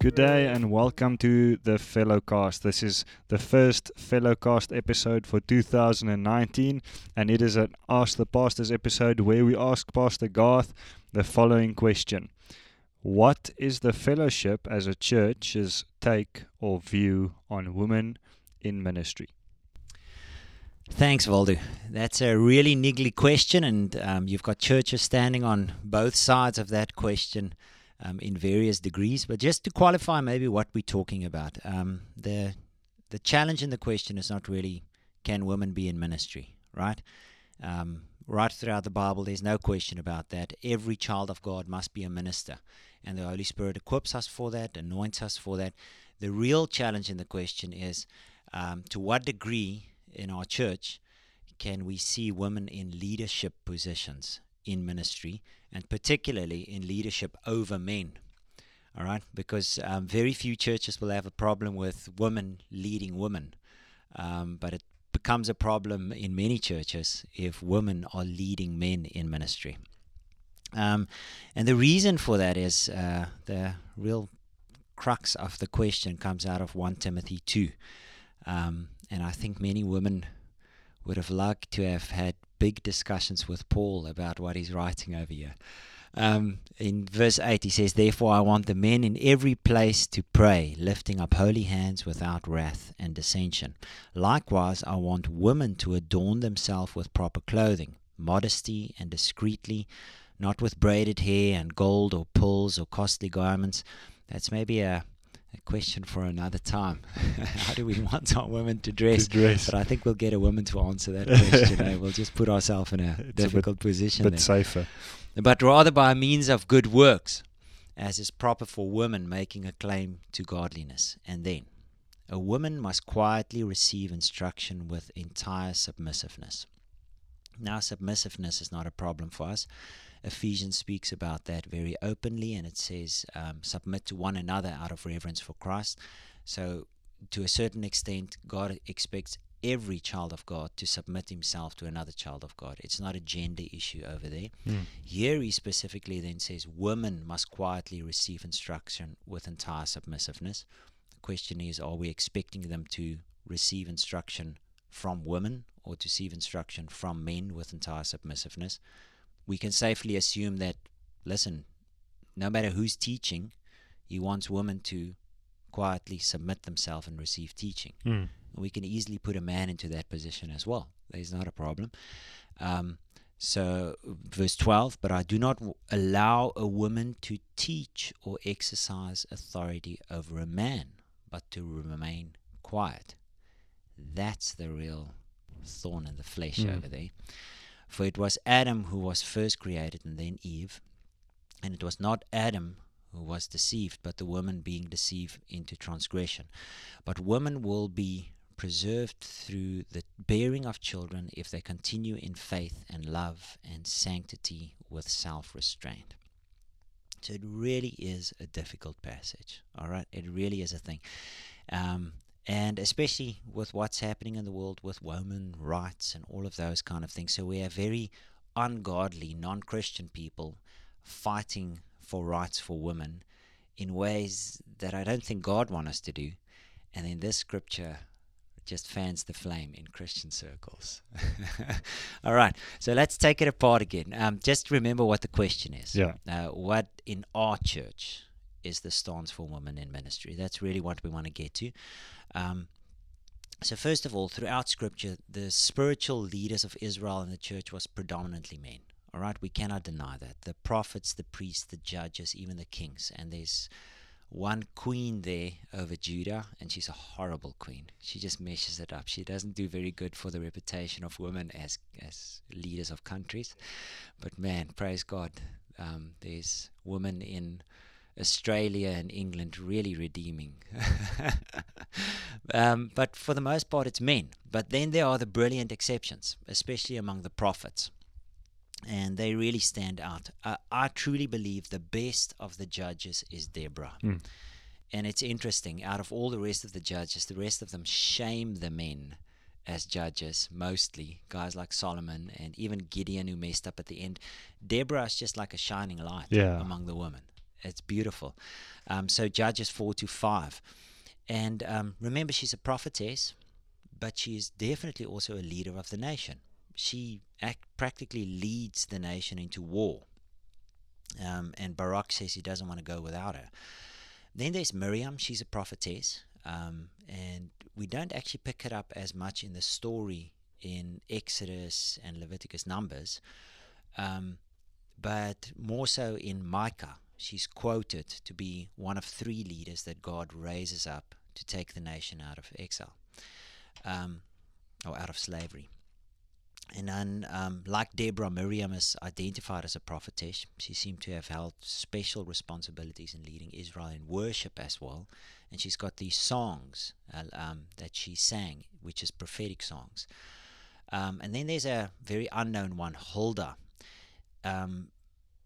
Good day and welcome to the Fellowcast. This is the first Fellowcast episode for 2019, and it is an Ask the Pastors episode where we ask Pastor Garth the following question What is the fellowship as a church's take or view on women in ministry? Thanks, Valdo. That's a really niggly question, and um, you've got churches standing on both sides of that question um, in various degrees. But just to qualify, maybe what we're talking about, um, the the challenge in the question is not really can women be in ministry, right? Um, right throughout the Bible, there's no question about that. Every child of God must be a minister, and the Holy Spirit equips us for that, anoints us for that. The real challenge in the question is um, to what degree in our church can we see women in leadership positions in ministry and particularly in leadership over men. All right, because um, very few churches will have a problem with women leading women, um, but it becomes a problem in many churches if women are leading men in ministry. Um, and the reason for that is uh, the real crux of the question comes out of 1 Timothy 2. Um, and I think many women would have liked to have had big discussions with Paul about what he's writing over here. Um, in verse 8, he says, Therefore I want the men in every place to pray, lifting up holy hands without wrath and dissension. Likewise, I want women to adorn themselves with proper clothing, modesty and discreetly, not with braided hair and gold or pearls or costly garments. That's maybe a a question for another time. How do we want our women to dress? To dress. But I think we'll get a woman to answer that question. eh? We'll just put ourselves in a It's a difficult position. But there. safer. But rather by means of good works, as is proper for women making a claim to godliness. And then, a woman must quietly receive instruction with entire submissiveness. Now, submissiveness is not a problem for us. Ephesians speaks about that very openly, and it says, um, submit to one another out of reverence for Christ. So, to a certain extent, God expects every child of God to submit himself to another child of God. It's not a gender issue over there. Mm. Here, he specifically then says, women must quietly receive instruction with entire submissiveness. The question is, are we expecting them to receive instruction from women or to receive instruction from men with entire submissiveness? We can safely assume that, listen, no matter who's teaching, he wants women to quietly submit themselves and receive teaching. Mm. We can easily put a man into that position as well. There's not a problem. Um, so, verse 12, but I do not w- allow a woman to teach or exercise authority over a man, but to remain quiet. That's the real thorn in the flesh Mm. over there. For it was Adam who was first created and then Eve. And it was not Adam who was deceived, but the woman being deceived into transgression. But women will be preserved through the bearing of children if they continue in faith and love and sanctity with self restraint. So it really is a difficult passage. All right, it really is a thing. Um, and especially with what's happening in the world with women rights and all of those kind of things. So we have very ungodly, non Christian people fighting for rights for women in ways that I don't think God wants us to do. And then this scripture just fans the flame in Christian circles. All right, so let's take it apart again. Um, just remember what the question is. Yeah. Uh, what in our church is the stance for women in ministry? That's really what we want to get to. Um, so first of all, throughout Scripture, the spiritual leaders of Israel and the church was predominantly men. All right, we cannot deny that. The prophets, the priests, the judges, even the kings, and there's one queen there over Judah, and she's a horrible queen. She just meshes it up. She doesn't do very good for the reputation of women as as leaders of countries. But man, praise God, um, there's women in Australia and England really redeeming. um, but for the most part, it's men. But then there are the brilliant exceptions, especially among the prophets. And they really stand out. Uh, I truly believe the best of the judges is Deborah. Mm. And it's interesting, out of all the rest of the judges, the rest of them shame the men as judges, mostly guys like Solomon and even Gideon, who messed up at the end. Deborah is just like a shining light Yeah. among the women. It's beautiful. Um, so Judges 4 to 5. And um, remember, she's a prophetess, but she is definitely also a leader of the nation. She act, practically leads the nation into war. Um, and Barak says he doesn't want to go without her. Then there's Miriam. She's a prophetess. Um, and we don't actually pick it up as much in the story in Exodus and Leviticus Numbers, um, but more so in Micah. She's quoted to be one of three leaders that God raises up to take the nation out of exile um, or out of slavery. And then, um, like Deborah, Miriam is identified as a prophetess. She seemed to have held special responsibilities in leading Israel in worship as well. And she's got these songs uh, um, that she sang, which is prophetic songs. Um, and then there's a very unknown one, Huldah. Um,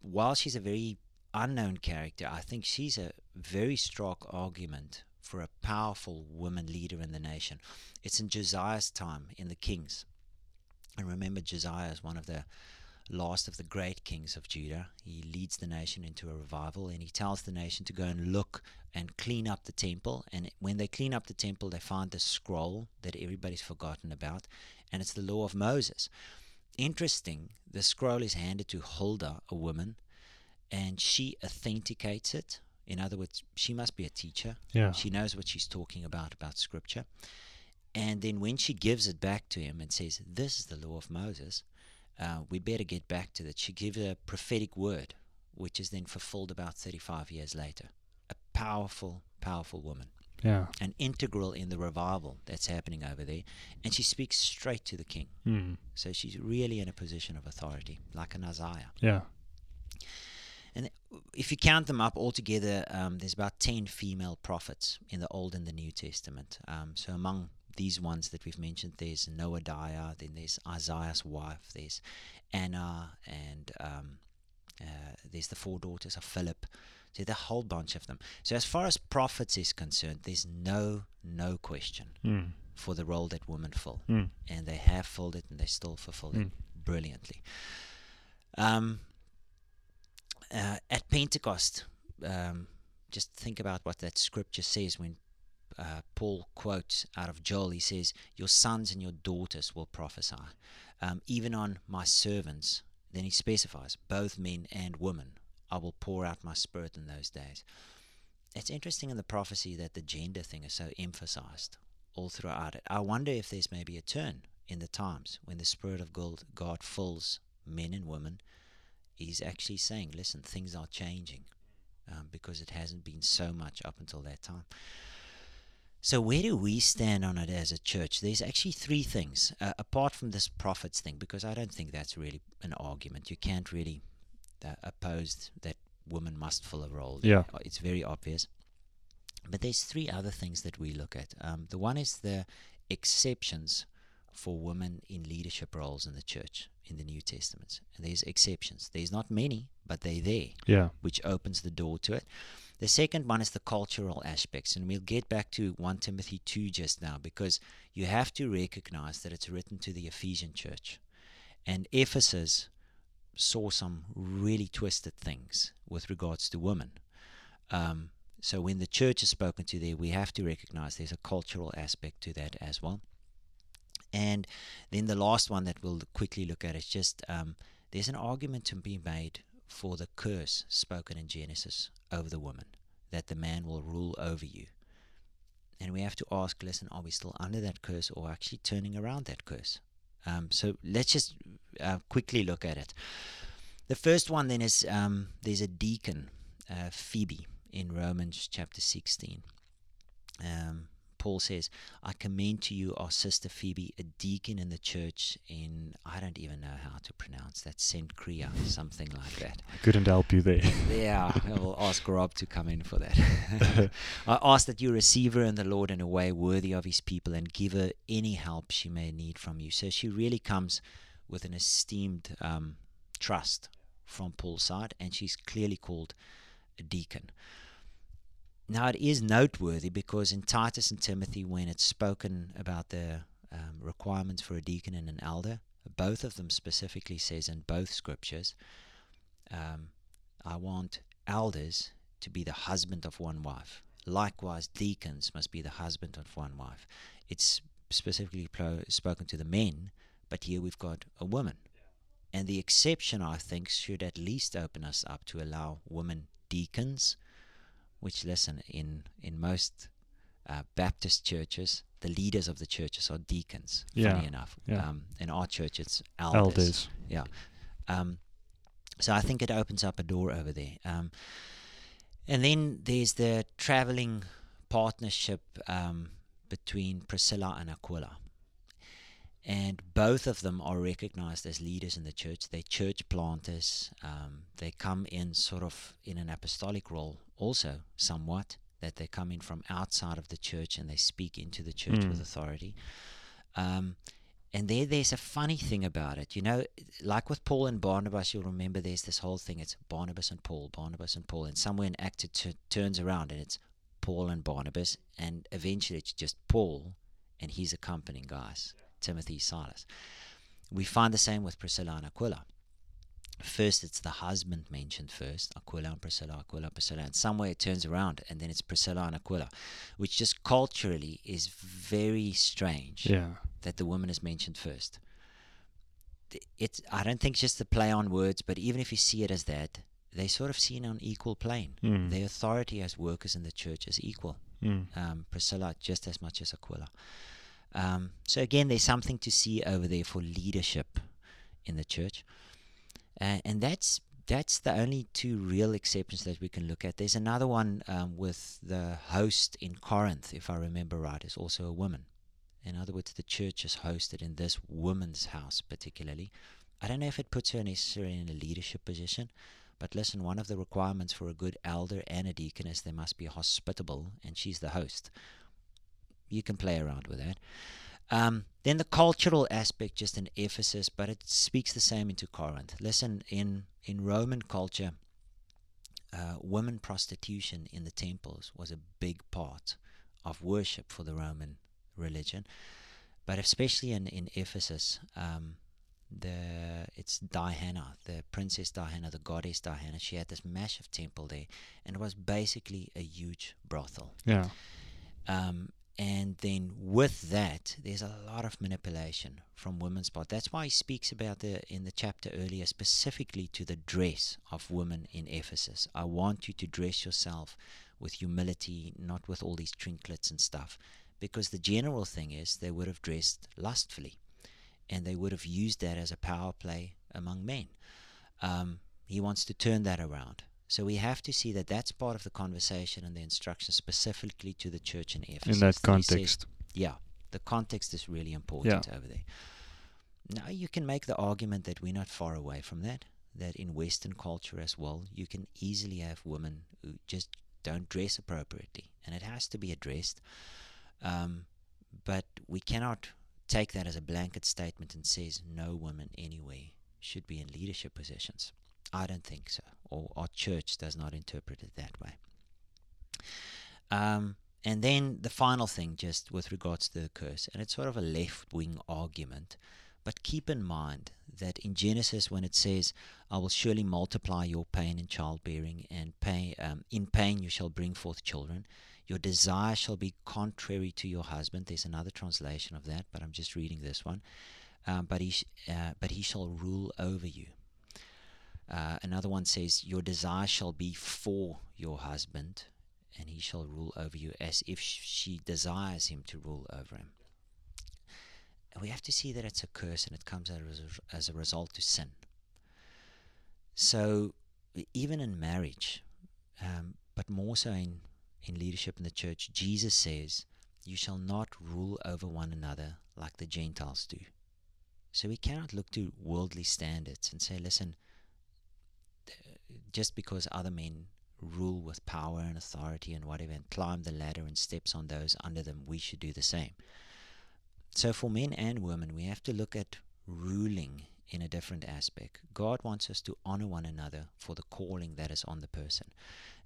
while she's a very unknown character, I think she's a very strong argument for a powerful woman leader in the nation. It's in Josiah's time in the Kings. And remember, Josiah is one of the last of the great kings of Judah. He leads the nation into a revival and he tells the nation to go and look and clean up the temple. And when they clean up the temple, they find the scroll that everybody's forgotten about and it's the law of Moses. Interesting, the scroll is handed to Huldah, a woman, and she authenticates it. In other words, she must be a teacher. Yeah. She knows what she's talking about, about scripture. And then when she gives it back to him and says, This is the law of Moses, uh, we better get back to that. She gives a prophetic word, which is then fulfilled about 35 years later. A powerful, powerful woman Yeah. and integral in the revival that's happening over there. And she speaks straight to the king. Mm. So she's really in a position of authority, like an Isaiah. Yeah. And if you count them up altogether, um, there's about 10 female prophets in the Old and the New Testament. Um, so among these ones that we've mentioned, there's Noadiah, then there's Isaiah's wife, there's Anna, and um, uh, there's the four daughters of Philip. So there's a whole bunch of them. So as far as prophets is concerned, there's no no question Mm. for the role that women fill, Mm. and they have filled it, and they still fulfill it Mm. brilliantly. Um, uh, at Pentecost, um, just think about what that scripture says when uh, Paul quotes out of Joel. He says, Your sons and your daughters will prophesy. Um, even on my servants, then he specifies, both men and women, I will pour out my spirit in those days. It's interesting in the prophecy that the gender thing is so emphasized all throughout it. I wonder if there's maybe a turn in the times when the Spirit of God, God fills men and women. He's actually saying, listen, things are changing um, because it hasn't been so much up until that time. So, where do we stand on it as a church? There's actually three things, uh, apart from this prophets thing, because I don't think that's really an argument. You can't really uh, oppose that women must fill a role. Yeah. It's very obvious. But there's three other things that we look at. Um, the one is the exceptions for women in leadership roles in the church in the New Testament. And there's exceptions. There's not many, but they're there Yeah. which opens the door to it. The second one is the cultural aspects, and we'll get back to 1 Timothy 2 just now because you have to recognize that it's written to the Ephesian church. And Ephesus saw some really twisted things with regards to women. Um, so when the church is spoken to there, we have to recognize there's a cultural aspect to that as well. And then the last one that we'll quickly look at is just um, there's an argument to be made for the curse spoken in Genesis over the woman, that the man will rule over you. And we have to ask, listen, are we still under that curse or actually turning around that curse? Um, so let's just uh, quickly look at it. The first one then is um, there's a deacon, uh, Phoebe, in Romans chapter 16. Um, Paul says, I commend to you our sister Phoebe, a deacon in the church in, I don't even know how to pronounce that, Cenchrea, something like that. I couldn't help you there. Yeah, I will ask Rob to come in for that. I ask that you receive her in the Lord in a way worthy of his people and give her any help she may need from you. So she really comes with an esteemed um, trust from Paul's side, and she's clearly called a deacon. Now, it is noteworthy because in Titus and Timothy, when it's spoken about the um, requirements for a deacon and an elder, both of them specifically says in both scriptures, um, I want elders to be the husband of one wife. Likewise, deacons must be the husband of one wife. It's specifically plo- spoken to the men, but here we've got a woman. And the exception, I think, should at least open us up to allow women deacons, which, listen, in, in most uh, Baptist churches, the leaders of the churches are deacons, Yeah, funny enough. yeah. Um, in our church, it's elders. Elders. Yeah. Um, so I think it opens up a door over there. Um, and then there's the traveling partnership um, between Priscilla and Aquila. And both of them are recognized as leaders in the church. They're church planters. Um, they come in sort of in an apostolic role, also somewhat, that they come in from outside of the church and they speak into the church with Mm. authority. Um, and there, there's a funny thing about it. You know, like with Paul and Barnabas, you'll remember there's this whole thing. It's Barnabas and Paul, Barnabas and Paul. And somewhere in Act it t- turns around and it's Paul and Barnabas. And eventually it's just Paul and his accompanying guys, Timothy, Silas. We find the same with Priscilla and Aquila. First, it's the husband mentioned first, Aquila and Priscilla, Aquila, and Priscilla, and somewhere it turns around, and then it's Priscilla and Aquila, which just culturally is very strange Yeah. that the woman is mentioned first. It's I don't think it's just a play on words, but even if you see it as that, they sort of seen on equal plane. Mm. Their authority as workers in the church is equal. Mm. Um, Priscilla just as much as Aquila. Um, so again, there's something to see over there for leadership in the church, uh, and that's that's the only two real exceptions that we can look at. There's another one um, with the host in Corinth, if I remember right, is also a woman. In other words, the church is hosted in this woman's house, particularly. I don't know if it puts her necessarily in a leadership position, but listen, one of the requirements for a good elder and a deacon is they must be hospitable, and she's the host. You can play around with that. Um, then the cultural aspect, just in Ephesus, but it speaks the same into Corinth. Listen, in in Roman culture, uh, women prostitution in the temples was a big part of worship for the Roman religion, but especially in in Ephesus, um, the it's Diana, the princess Diana, the goddess Diana. She had this massive temple there, and it was basically a huge brothel. Yeah. Um, and then with that, there's a lot of manipulation from women's part. That's why he speaks about the in the chapter earlier specifically to the dress of women in Ephesus. I want you to dress yourself with humility, not with all these trinklets and stuff, because the general thing is they would have dressed lustfully, and they would have used that as a power play among men. Um, he wants to turn that around. So we have to see that that's part of the conversation and the instruction specifically to the church in Ephesus. In that he says- context. yeah, the context is really important over there. Now you can make the argument that we're not far away from that. That in Western culture as well, you can easily have women who just don't dress appropriately, and it has to be addressed. Um, but we cannot take that as a blanket statement and says no woman anywhere should be in leadership positions. I don't think so, or our church does not interpret it that way. Um, and then the final thing, just with regards to the curse, and it's sort of a left wing argument, but keep in mind that in Genesis, when it says, I will surely multiply your pain in childbearing, and pay, um, in pain you shall bring forth children, your desire shall be contrary to your husband. There's another translation of that, but I'm just reading this one. Um, but, he sh- uh, but he shall rule over you. Uh, another one says, Your desire shall be for your husband, and he shall rule over you as if she desires him to rule over him. We have to see that it's a curse and it comes as a, as a result to sin. So, even in marriage, um, but more so in, in leadership in the church, Jesus says, You shall not rule over one another like the Gentiles do. So we cannot look to worldly standards and say, listen, just because other men rule with power and authority and whatever and climb the ladder and steps on those under them, we should do the same. So for men and women, we have to look at ruling in a different aspect. God wants us to honor one another for the calling that is on the person.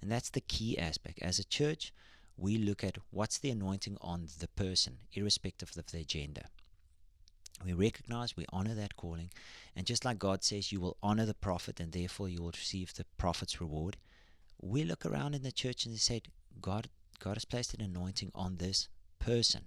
And that's the key aspect. As a church, we look at what's the anointing on the person, irrespective of their gender. We recognize, we honor that calling. And just like God says, you will honor the prophet and therefore you will receive the prophet's reward. we look around in the church and they said, God, God has placed an anointing on this person.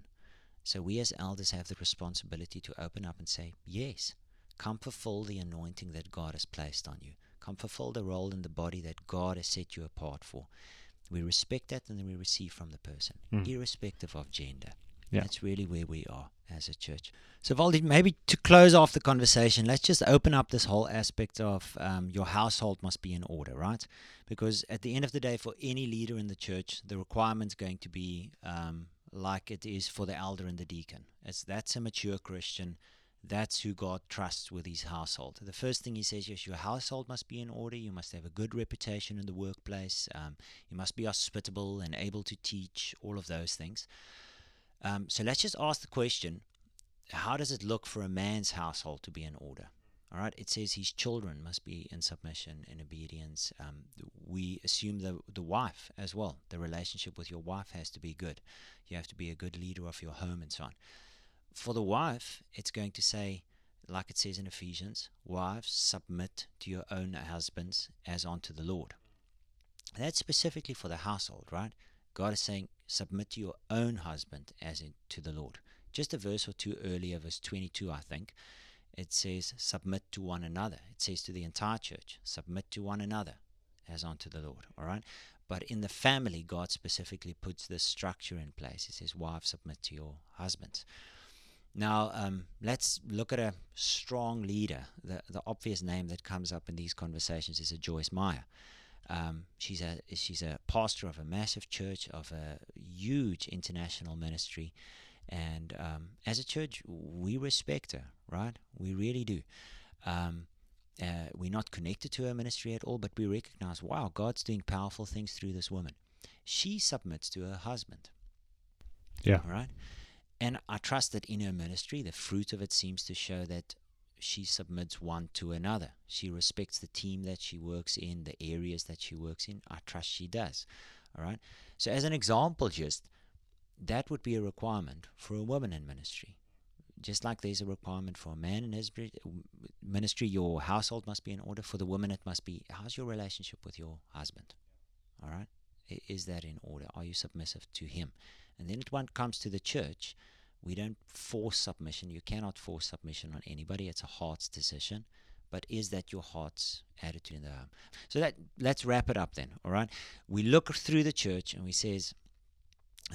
So we as elders have the responsibility to open up and say, Yes, come fulfill the anointing that God has placed on you. Come fulfill the role in the body that God has set you apart for. We respect that and then we receive from the person, Mm. irrespective of gender. Yeah. That's really where we are as a church. So, Valdi, maybe to close off the conversation, let's just open up this whole aspect of um, your household must be in order, right? Because at the end of the day, for any leader in the church, the requirement's going to be um, like it is for the elder and the deacon. It's that's a mature Christian. That's who God trusts with his household. The first thing he says is your household must be in order. You must have a good reputation in the workplace. Um, you must be hospitable and able to teach, all of those things. Um, so let's just ask the question how does it look for a man's household to be in order? All right, it says his children must be in submission and obedience. Um, we assume the the wife as well. The relationship with your wife has to be good. You have to be a good leader of your home and so on. For the wife, it's going to say, like it says in Ephesians, wives submit to your own husbands as unto the Lord. That's specifically for the household, right? God is saying, submit to your own husband as in to the Lord. Just a verse or two earlier, verse 22, I think, it says, submit to one another. It says to the entire church, submit to one another as unto the Lord, all right? But in the family, God specifically puts this structure in place. He says, wives, submit to your husbands. Now, um, let's look at a strong leader. The, the obvious name that comes up in these conversations is a Joyce Meyer. Um, she's a she's a pastor of a massive church of a huge international ministry, and um, as a church, we respect her, right? We really do. Um, uh, we're not connected to her ministry at all, but we recognize, wow, God's doing powerful things through this woman. She submits to her husband. Yeah. All right. And I trust that in her ministry, the fruit of it seems to show that she submits one to another. She respects the team that she works in, the areas that she works in. I trust she does. All right. So, as an example, just that would be a requirement for a woman in ministry. Just like there's a requirement for a man in his ministry, your household must be in order. For the woman, it must be how's your relationship with your husband? All right. Is that in order? Are you submissive to him? And then it comes to the church, we don't force submission. You cannot force submission on anybody. It's a heart's decision. But is that your heart's attitude in the home? So that let's wrap it up then. All right. We look through the church and we says,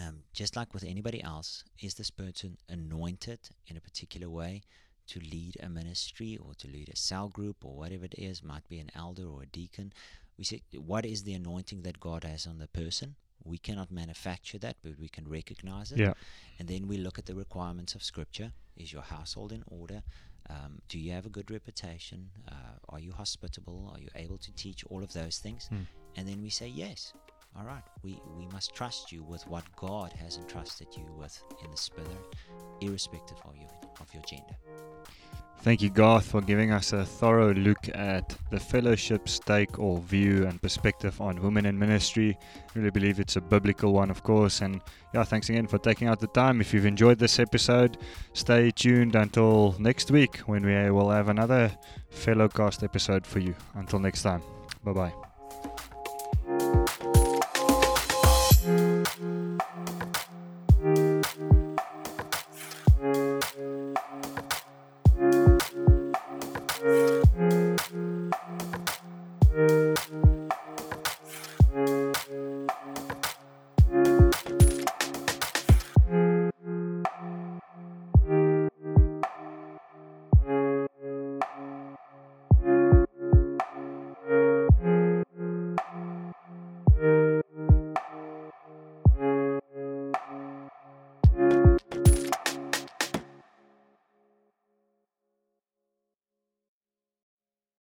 um, just like with anybody else, is this person anointed in a particular way to lead a ministry or to lead a cell group or whatever it is? Might be an elder or a deacon. We say, what is the anointing that God has on the person? We cannot manufacture that, but we can recognize it. Yeah. And then we look at the requirements of Scripture. Is your household in order? Um, do you have a good reputation? Uh, are you hospitable? Are you able to teach? All of those things. Hmm. And then we say, yes. All right. We, we must trust you with what God has entrusted you with in the Spirit, irrespective of your, of your gender. Thank you, Garth, for giving us a thorough look at the fellowship's take or view and perspective on women in ministry. I really believe it's a biblical one, of course. And yeah, thanks again for taking out the time. If you've enjoyed this episode, stay tuned until next week when we will have another Fellowcast episode for you. Until next time, bye bye.